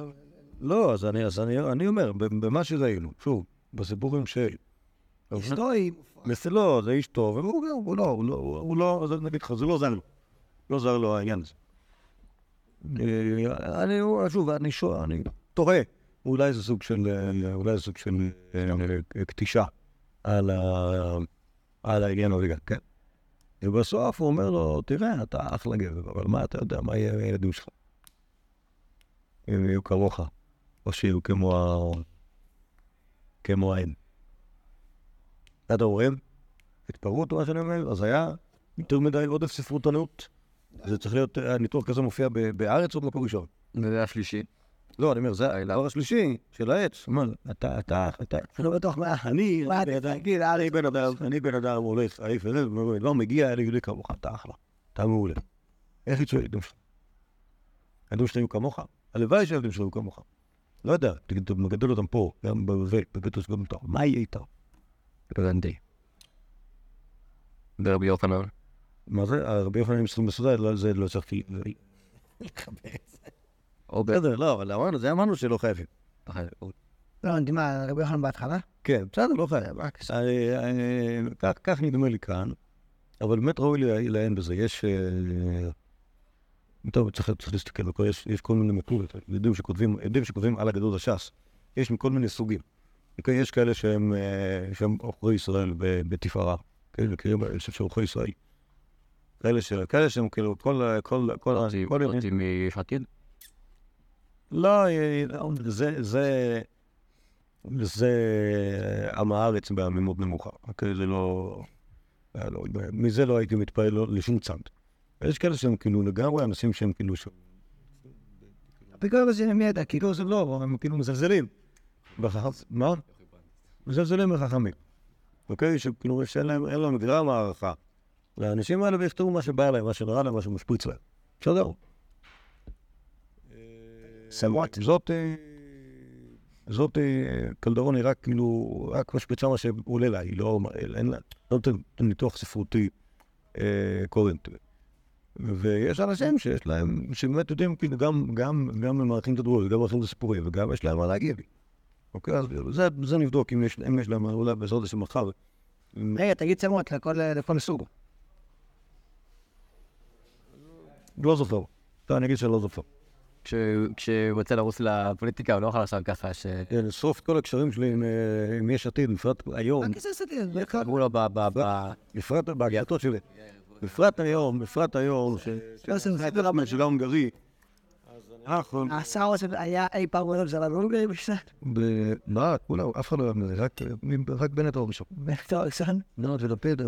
לא, אז אני, אומר, במה שראינו, שוב, בסיפורים של...
היסטורי,
בסדר, לא, זה איש טוב, הוא, לא, הוא לא, לא, אגיד לך, זה לא זר לו. לא זר לו העניין הזה. אה, אני, שוב, אני שואל, אני תוהה, אולי זה סוג של, אה, אולי זה סוג של קטישה על העניין הזה, כן. ובסוף הוא אומר לו, תראה, אתה אחלה גבר, אבל מה אתה יודע, מה יהיה הילדים שלך? אם יהיו כמוך, או שיהיו כמו ה... כמו האם. אתם רואים? התפרעות, מה שאני אומר, אז היה יותר מדי עודף ספרותנות. זה צריך להיות, הניתוח כזה מופיע בארץ או במקום ראשון?
וזה השלישי.
לא, אני אומר, זה הדבר השלישי של העץ. מה, אתה, אתה, אתה,
אני לא בטוח מה.
אני,
מה אתה תגיד,
אני בן אדם, אני בן אדם הולך, עייף וזה, לא מגיע, אני יהודי כמוך, אתה אחלה, אתה מעולה. איך יצאו הילדים שלך? הילדים שלך יהיו כמוך? הלוואי שהילדים שלך יהיו כמוך. לא יודע, תגיד, אתה מגדל אותם פה, גם בבבל, בבית הסגול מותר, מה יהיה איתם?
הבנתי. ורבי יוחנן.
מה זה? רבי יוחנן עם סכום מסודר, לא, זה לא צריך...
או ב...
בסדר, לא, אבל אמרנו, זה אמרנו שלא חייבים.
לא, אני יודע מה, רבי יוחנן בהתחלה?
כן, בסדר, לא חייב.
רק
אה, כך- נדמה לי כאן, אבל באמת ראוי לי- לעיין בזה. יש... אה, טוב, צריך להסתכל, יש כל מיני מקורות, יודעים שכותבים על הגדול הש"ס. יש מכל מיני סוגים. אוקיי, יש כאלה שהם אה, שהם עוכרי ישראל בתפארה. כן, מכירים, אני חושב שעוכרי ישראל. כאלה כאלה שהם כאילו, כל... כל... כל...
אותי
כל... לא, זה, זה, זה עם הארץ בעמימות נמוכה. אוקיי, זה לא... אה, לא, מזה לא הייתי מתפעל לא- לשום צד. יש כאלה שהם כאילו לגמרי אנשים שהם כאילו... ש-
הביקורת הזה מי ידע, כאילו.
זה לא, הם כאילו מזלזלים. מה? מזלזלים בחכמים. אוקיי? שכאילו שאין להם, אין להם גרם הערכה. לאנשים האלה ויכתבו מה שבא להם, מה שנראה להם, מה שמשפריץ להם. בסדר.
סמואט.
זאת, אה, זאת אה, קלדרון היא רק כאילו, רק משפריצה מה שעולה לה, היא לא, אין לה, לא נותן ניתוח ספרותי אה, קורנט. ויש אנשים שיש להם, שבאמת יודעים, כאילו, גם, גם, גם הם מעריכים את הדברים, גם מעריכים את הסיפורים, וגם יש להם מה להגיד. אוקיי, אז זה, זה נבדוק אם יש, אם יש להם, אולי בעזרת השם מחר.
רגע, תגיד סמואט לכל לכל סוג.
לא זוכר. טוב, אני אגיד שלא זוכר.
כשהוא רוצה לרוץ לפוליטיקה, הוא לא יכול לעשות ככה ש...
אה, לשרוף את כל הקשרים שלי עם, אה, יש עתיד, בפרט היום.
רק זה סתיר, זה אחד.
אמרו לו ב... ב... ב...
בפרט בהגייתות שלי. בפרט היום, בפרט היום, ש...
לא, זה-
שגם הונגרי, אז נכון.
השר הזה היה אי פעם רואה זה לא גרים בשביל
ב- מה, כולם, אף אחד לא אוהב את זה, רק- בנט הראשון.
בנט הראשון.
בנט ולפיד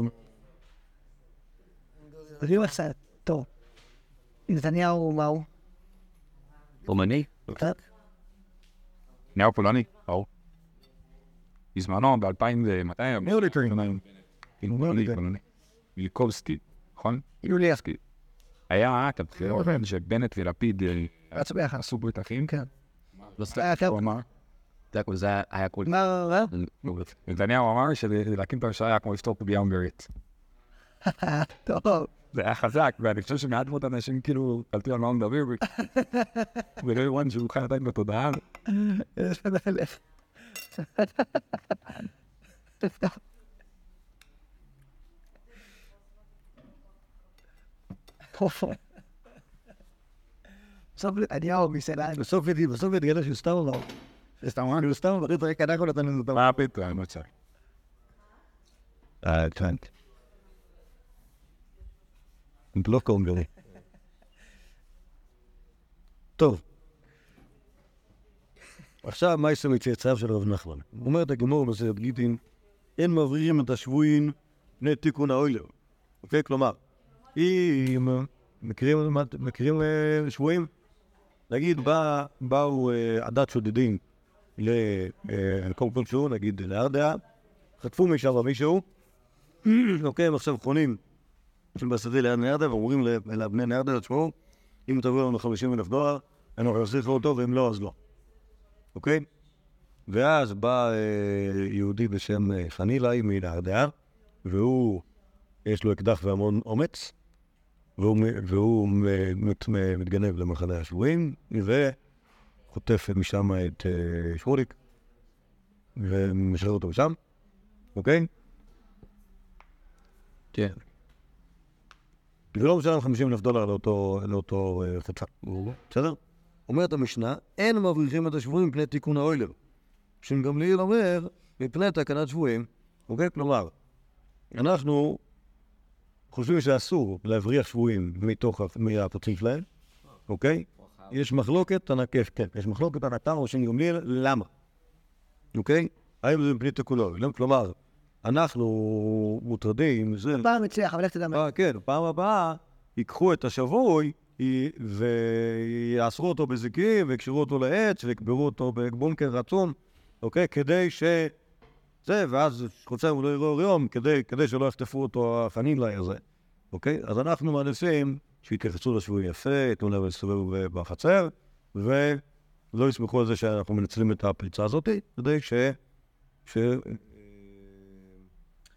איך זה טוב. נתניהו מה הוא?
רומני?
קצת?
נאו פולני, ברור. בזמנו, ב-2000,
מי הוא ליטרין?
פולני, פולני. מילקובסקי, נכון?
יוליאסקי.
היה את הבחירות שבנט ולפיד
רצו ביחד.
עשו ברית אחים.
כן.
לא
הוא אמר,
זה היה- כל...
מה, מה?
נתניהו אמר שלהקים את הממשלה היה כמו לפתור פגיעה הונגרית.
טוב.
זה היה חזק, ואני חושב שמעט מאוד אנשים כאילו קלטו על מה הוא מדבר, ולא הבנו שהוא חי עדיין בתודעה.
יש מלך. בסוף נתניהו מסעדה.
בסוף ידי- בסוף יתגלה שהוא סתם אמר.
סתם אמר?
הוא סתם אמר, רק אנחנו נתנו את
מה פתאום, אני
אה. לא קונגרי. טוב. עכשיו, מה יש מצאצאיו של רב נחמן? הוא אומר את הגמור בסרט גיטין, אין מברירים את השבויים בני תיקון האוילר. אוקיי? כלומר, אם מכירים, אה, שבויים? נגיד, בא, באו אה, עדת שודדים למקום כלשהו, נגיד לארדעה, חטפו משם מישהו, אוקיי, הם עכשיו חונים בשדה ליד נרדה, ואומרים לבני נרדה, תשמעו, אם תביאו לנו 50 אלף דולר, אנחנו נחזיר אותו, ואם לא, אז לא. אוקיי? ואז בא אה, יהודי בשם אה, חנילאי מנהרדעה, והוא, יש לו אקדח והמון אומץ, והוא, והוא מתגנב למחנה השבויים, וחוטף משם את אה, שמוליק, ומשחרר אותו משם, אוקיי?
כן.
ולא משלם 50 אלף דולר לאותו, אה, חצה. בסדר? אומרת המשנה, אין מבריחים את השבויים מפני תיקון האוילר. שם גמליאל אומר, מפני תקנת שבויים, אוקיי? כלומר, אנחנו חושבים שאסור להבריח שבויים מתוך, ה- מהפוצים שלהם, אוקיי? יש מחלוקת, כן, יש מחלוקת או שם גמליאל, למה? אוקיי? האם זה מפני תיקון האוילר? כלומר, אנחנו מוטרדים, זה...
פעם הצליח, אבל איך תדע מה?
אה, כן, פעם הבאה ייקחו את השבוי ויאסרו אותו בזיקים ויקשרו אותו לעץ ויקברו אותו בבונקר רצון, אוקיי? כדי ש... זה, ואז חודשיים הוא לא יראה אור יום, כדי, כדי שלא יחטפו אותו החנילאי הזה, אוקיי? אז אנחנו מעדיפים שיתייחסו לשבוי יפה, ייתנו להם להסתובב בחצר, ולא יסמכו על זה שאנחנו מנצלים את הפריצה הזאת, כדי ש... ש...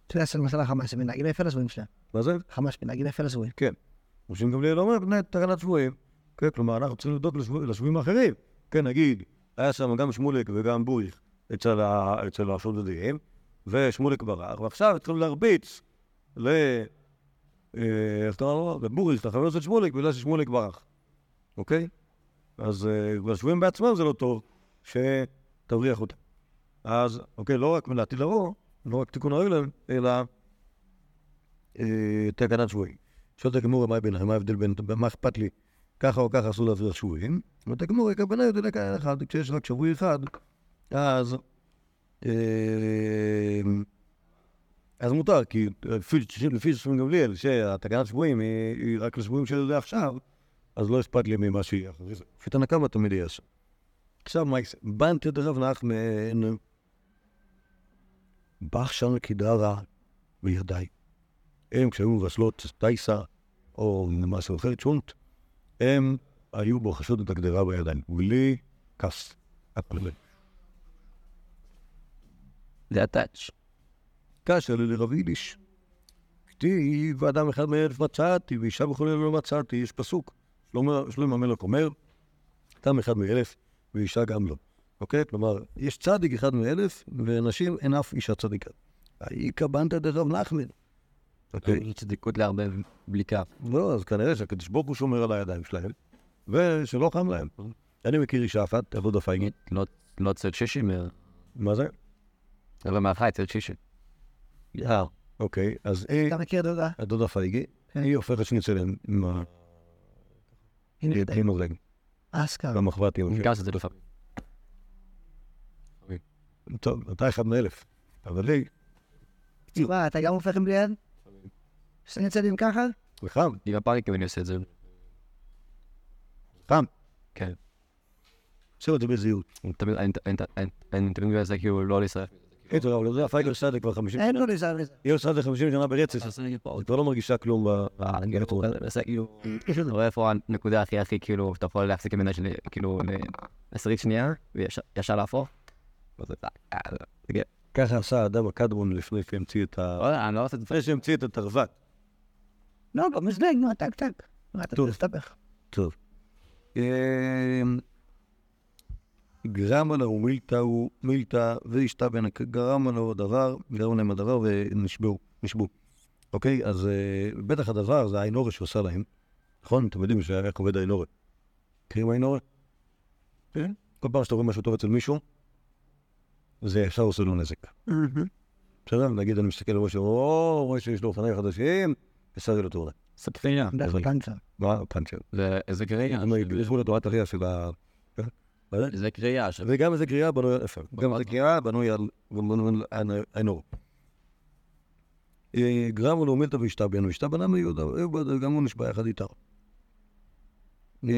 אתה יודע, מסע חמאס, מנהגים יפה לזויים שלהם.
מה זה?
חמאס מנהגים יפה לזויים.
כן. ראשים גמליאל אומר, בני תקנת שבויים. כן, כלומר, אנחנו צריכים לשבו- לשבויים האחרים. כן, נגיד, היה שם גם שמוליק וגם בוריך אצל, השודדים, ושמוליק ברח, ועכשיו התחילו להרביץ ל... אה, איך אתה אומר? לבוריך, לחבר של שמוליק, בגלל ששמוליק ברח. אוקיי? אז אה, לשבויים בעצמם זה לא טוב שתבריח אותם. אז, אוקיי, לא רק לעתיד לבוא, לא רק תיקון האוילם, אלא אה, תקנת שבויים. שואלת הגמור, מה הביניים? מה ההבדל בין, מה אכפת לי? ככה או ככה אסור להבריח שבויים. אומרת הגמור, הכוונה היא לכאן אחד, כשיש רק שבוי אחד, אז... אה, אז מותר, כי לפי ששומעים גמליאל, שהתקנת שבויים היא רק לשבויים של זה עכשיו, אז לא אכפת לי ממה שיהיה אחרי זה. לפי תנא קמא תמיד יהיה שם. עכשיו, מה יקרה? בנתי דרב נחמן, בחשן קידרה בידי. הם, כשהיו מבשלות טייסה, או משהו אחר, צ'ונט, הם היו בוחשות את הגדרה בידיים, בלי כף.
זה הטאץ'.
כאשר לרב יידיש, כתיב אדם אחד מאלף מצאתי, ואישה אלה לא מצאתי, יש פסוק. שלמה המלך אומר, אדם אחד מאלף, ואישה גם לא. אוקיי? כלומר, יש צדיק אחד מאלף, ונשים אין אף אישה צדיקה. האיכא בנתא דרב נחמן. אוקיי?
זו צדיקות להרבה בלי כף.
לא, אז כנראה שהקדוש ברוך הוא שומר על הידיים שלהם, ושלא חם להם. אני מכיר אישה אחת, עבודה פייגי.
לא- לא צד שישים, אה,
מה זה?
רבע מהחי צד שישים.
אה, אוקיי, אז היא,
אתה מכיר דודה?
הדודה פייגי,
כן.
היא הופכת שניצל עם ה...
הנה,
עם הזלג.
אסכרה.
במחבת יום.
ניגש לזה לפעמים.
טוב, אתה אחד מאלף. אבל לי,
מה, אתה גם הופך עם בלי יד? שני צדדים ככה?
חם,
אני גם פאניק אם אני עושה את זה.
חם.
כן.
עושה את זה בזהירות.
אני תמיד, אני- תמיד מנסה כאילו לא להישרף.
כן, טוב, אבל זה הפייגל עושה את זה כבר 50
אין לו ניסיון לזה.
היא עושה את זה 50 שנה ברצף. היא כבר לא מרגישה כלום ב...
אני מנסה כאילו, אתה רואה איפה הנקודה הכי הכי כאילו, שאתה יכול להחזיק ממנה כאילו לעשרית שנייה, וישר להפוך.
ככה עשה האדם הקדמון לפני שהמציא את ה...
לא אני לא עושה את זה.
לפני שהמציא את התרוות.
לא, במזלג, נו, טק, טק. אתה
טוב.
מסתבך?
טוב. אמ, גרם עליו מילתאו, מילתא והשתבן, גרם עליו הדבר, גרם להם הדבר ונשבעו, נשבעו. אוקיי, אז אה, בטח הדבר זה האינורת שהוא עשה להם. נכון? אתם יודעים ש- איך עובד האינורת. מכירים האינורת? כן. כל פעם שאתה רואה משהו טוב אצל מישהו, זה ישר עושה לו נזק. בסדר? נגיד אני מסתכל על מישהו, או, רואה שיש לו אופניים חדשים, יהיה לו תאונה.
סקריה.
דרך פנצר.
מה? פאנצ'ר.
זה איזה קריאה.
יש לו תורת הריח של ה... מה זה?
זה קריאה.
וגם איזה קריאה בנוי על אפר. גם איזה קריאה בנוי על האינור. אה, גרם לו מילתא והשתבן, והשתבן עם יהודה, גם הוא נשבע יחד איתם. אה,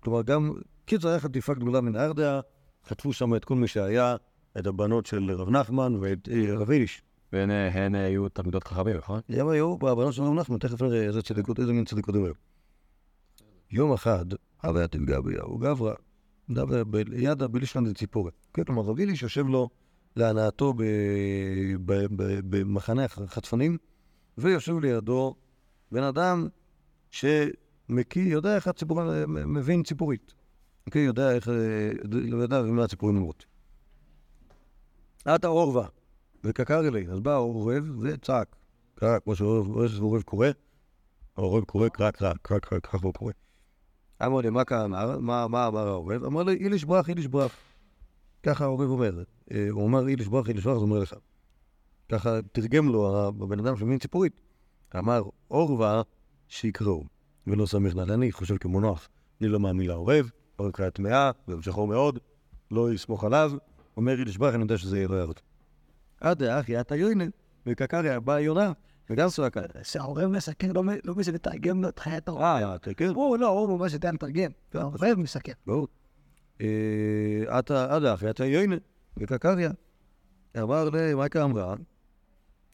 כלומר, גם, קיצר, היה חטיפה גדולה מן הארדעה, חטפו שם את כל מי שהיה, את הבנות של רב נחמן ואת אה, רב איליש.
והן הן היו תלמידות חכמים, נכון?
הם היו בבנות של רב נחמן, תכף נראה איזה צדיקות, איזה מין צדיקות הם היו. יום אחד, הווה תפגע ביהו גברא, דווקא ליד הבלישלנד זה ציפורת. כן, כלומר, רב איליש יושב לו להנאתו במחנה החטפנים, ויושב לידו בן אדם שמקיא, יודע איך הציפור, מבין ציפורית. אוקיי, יודע איך, אה, יודע מה הציפורים אומרות. עטה עורבה, וקקר אלי, אז בא העורב וצעק. קרא, כמו שעורב קורא, העורב קורא, קרא, קרא, קרא, קרא, ככה הוא קורא. אמר לי, מה אמר? מה אמר העורב? אמר לי, איליש ברח, איליש ברח. ככה העורב אומר. אה, הוא אומר, איליש ברח, איליש ברח, זה אומר לך. ככה תרגם לו הבן אדם שמבין ציפורית. אמר, עורבה, שיקראו. ולא סמיך נעל. אני חושב כמונח, אני לא מאמין לעורב, ברכה טמאה, והמשכו מאוד, לא יסמוך עליו. אומר איליש ברח, אני יודע שזה לא יעבוד. עד אחי, אתה יוינה, וקקריה באה יונה, וגם צועקה.
שהעורב מסכן, לא לא מי שמתרגם לו את חיית הרוב.
אה, אתה כן?
הוא לא, הוא ממש יודע לתרגם. העורב מסכן.
ברור. אה, עד אחי, אתה יוינה, וקקריה. אמר לי, מה קרה אמרה?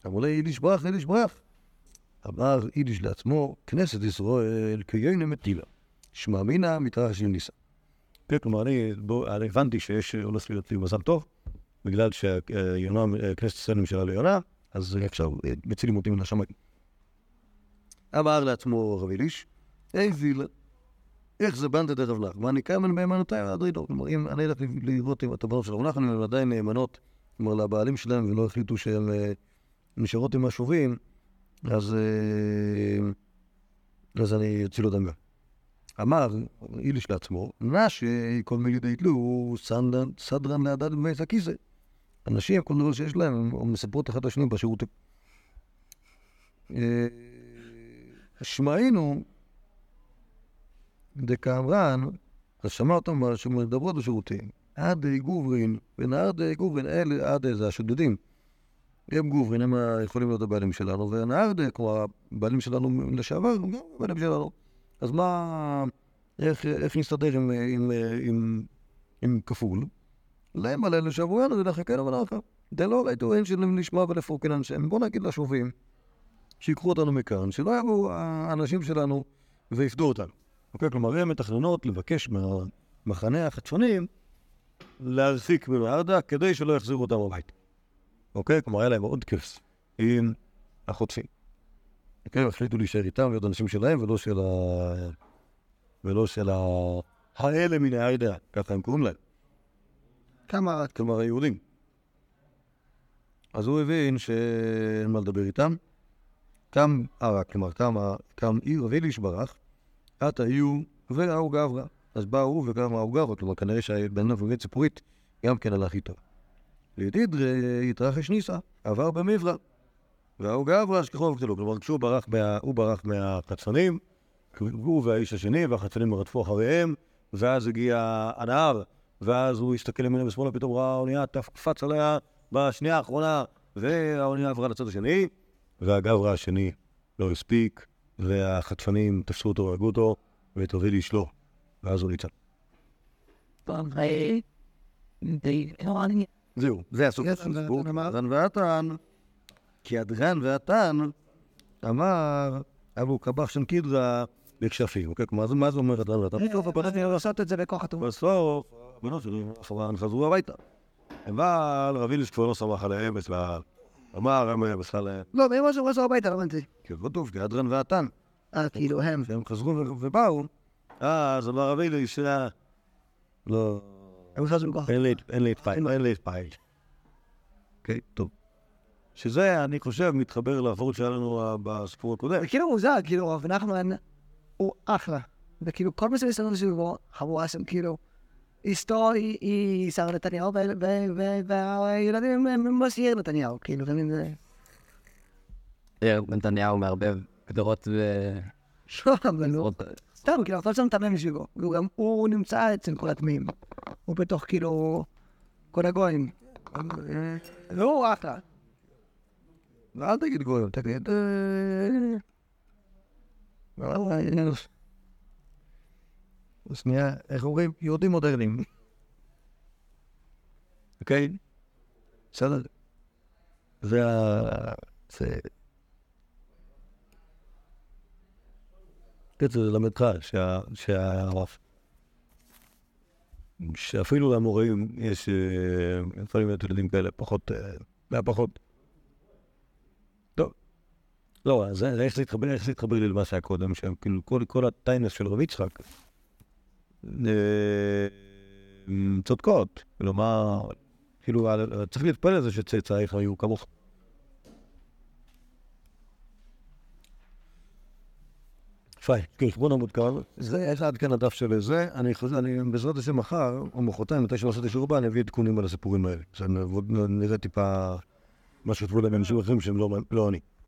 אמרו לי, איליש ברח, איליש ברח. אמר איליש לעצמו, כנסת ישראל כיוינה מטילה. שמע מינה מתרחש של ניסה. כן, כלומר, אני, הבנתי שיש, הולך להיות לי מזל טוב, בגלל שיונה, כנסת ישראל נמשלה ליונה, אז עכשיו אה, מצילים אותי מן השמיים. אמר לעצמו רב אליש, היי וילה, איך זה בנת דרב לך? ואני קיימן בהימנותיי עד רידו. כלומר, אם אני אלך לראות אם את הבנות של רב נחמן, הן עדיין נאמנות, כלומר, לבעלים שלהם, ולא החליטו שהן אה, נשארות עם השובים, אה, אז אני אציל אותם גם. אמר איליש לעצמו, נא שכל מילי דייתלו הוא סדרן להדד במייס הכיסא. אנשים, כל דבר שיש להם, הם- מספרות אחד לשני בשירותים. אה, שמעינו דקאמרן, אז שמע אותם שמדברות בשירותים. עד גוברין, ונעד גוברין, אלה, עד זה השודדים. הם גוברין, הם יכולים להיות הבעלים שלנו, ונעד, כמו הבעלים שלנו לשעבר, הם גם הבעלים שלנו. אז מה, איך, איך נסתדר עם, עם, עם, עם כפול? להם על אלה שבוענו ונחכנו ונחכה. דלא ראיתו אין שלהם לשמה ולפרוקן אנשיהם. בוא נגיד לשובים, שיקחו אותנו מכאן, שלא יבואו האנשים שלנו ויפדו אותנו. אוקיי? כלומר, הן מתכננות לבקש מהמחנה החטפנים להרחיק ממערדה כדי שלא יחזירו אותם הביתה. אוקיי? כלומר, היה להם מאוד כיף עם החוטפים. אוקיי? הם החליטו להישאר איתם, להיות אנשים שלהם, ולא של ה... ולא של ה... האלה מן העדה, ככה הם קוראים להם.
כמה...
כלומר, היהודים. אז הוא הבין שאין מה לדבר איתם. קם ערק, כלומר, קם, עיר ואליש ברח, עתה יהיו והאו גברא. אז בא הוא וגם האו גברא, כלומר, כנראה שהבן אדם בבית ציפורית גם כן הלך איתו. לידידרי התרחש ניסה, עבר במברא. והאו גברא אשכחו וקטלו. כלומר, כשהוא ברח, מה, הוא ברח מהקצפנים, הוא והאיש השני, והחצנים רדפו אחריהם, ואז הגיע הנהר, ואז הוא הסתכל ימינה ושמאלה, פתאום ראה האונייה, קפץ עליה בשנייה האחרונה, והאונייה עברה לצד השני, והגברא השני לא הספיק, והחטפנים תפסו אותו והרגו אותו, ואת הוביל איש לא, ואז הוא ניצל. זהו, זה הסוג
יש,
כי הדרן והתן אמר אבו קבח שם קידרה בכשפים, אוקיי? כלומר, מה זה אומר הדרן והתן?
לעשות את זה בכוח הטוב.
בסוף, הבנות כמובן חזרו הביתה. אבל רב אילש כבר לא סמך עליהם בכלל. אמר, הם בכלל,
לא, מי משהו חזרו הביתה, לא הבנתי.
זה כתוב, כי הדרן והתן,
אה, כאילו הם.
שהם חזרו ובאו, אז אמר אילש, אה, לא. אין לי- אין להתפעל, אין להתפעל. אוקיי, טוב. שזה, אני חושב, מתחבר לעבוד שהיה לנו אה, בסיפור הקודם.
זה כאילו מוזר, כאילו רב נחמן הוא אחלה. וכאילו כל מה שמסתובב סביבו, חבורה שם כאילו, אשתו היא- שרה נתניהו, והילדים הם ממש יאיר נתניהו, כאילו? זה-
יאיר נתניהו מערבב גדרות ו...
לא, אבל הוא... סתם, כאילו, הכל שם מטמא מסביבו. והוא גם, הוא נמצא אצל כל הטמאים. הוא בתוך, כאילו, כל הגויים. והוא אחלה.
אל תגיד גויים, תגיד. שנייה, איך אומרים? יהודים מודרניים. אוקיי? בסדר. זה ה... זה... קיצר, זה ללמדך שה... שה... שאפילו למורים יש... אה, להיות ילדים כאלה פחות... אה, מה פחות. לא, אז איך זה התחבר, איך זה התחבר לי למה שהיה קודם, שכאילו כל, כל הטיינס של רב יצחק אה, צודקות. כלומר, כאילו, צריך להתפלל על זה שצאצאיך היו כמוך. כן, בוא נעמוד כאן. זה, עד כאן הדף של זה. אני חוזר, אני בעזרת השם מחר, או מחרתיים, מתי שאני עושה את השיעור הבא, אני אביא עדכונים על הסיפורים האלה. אז נראה טיפה מה שכתבו להם אנשים אחרים שהם לא לא אני.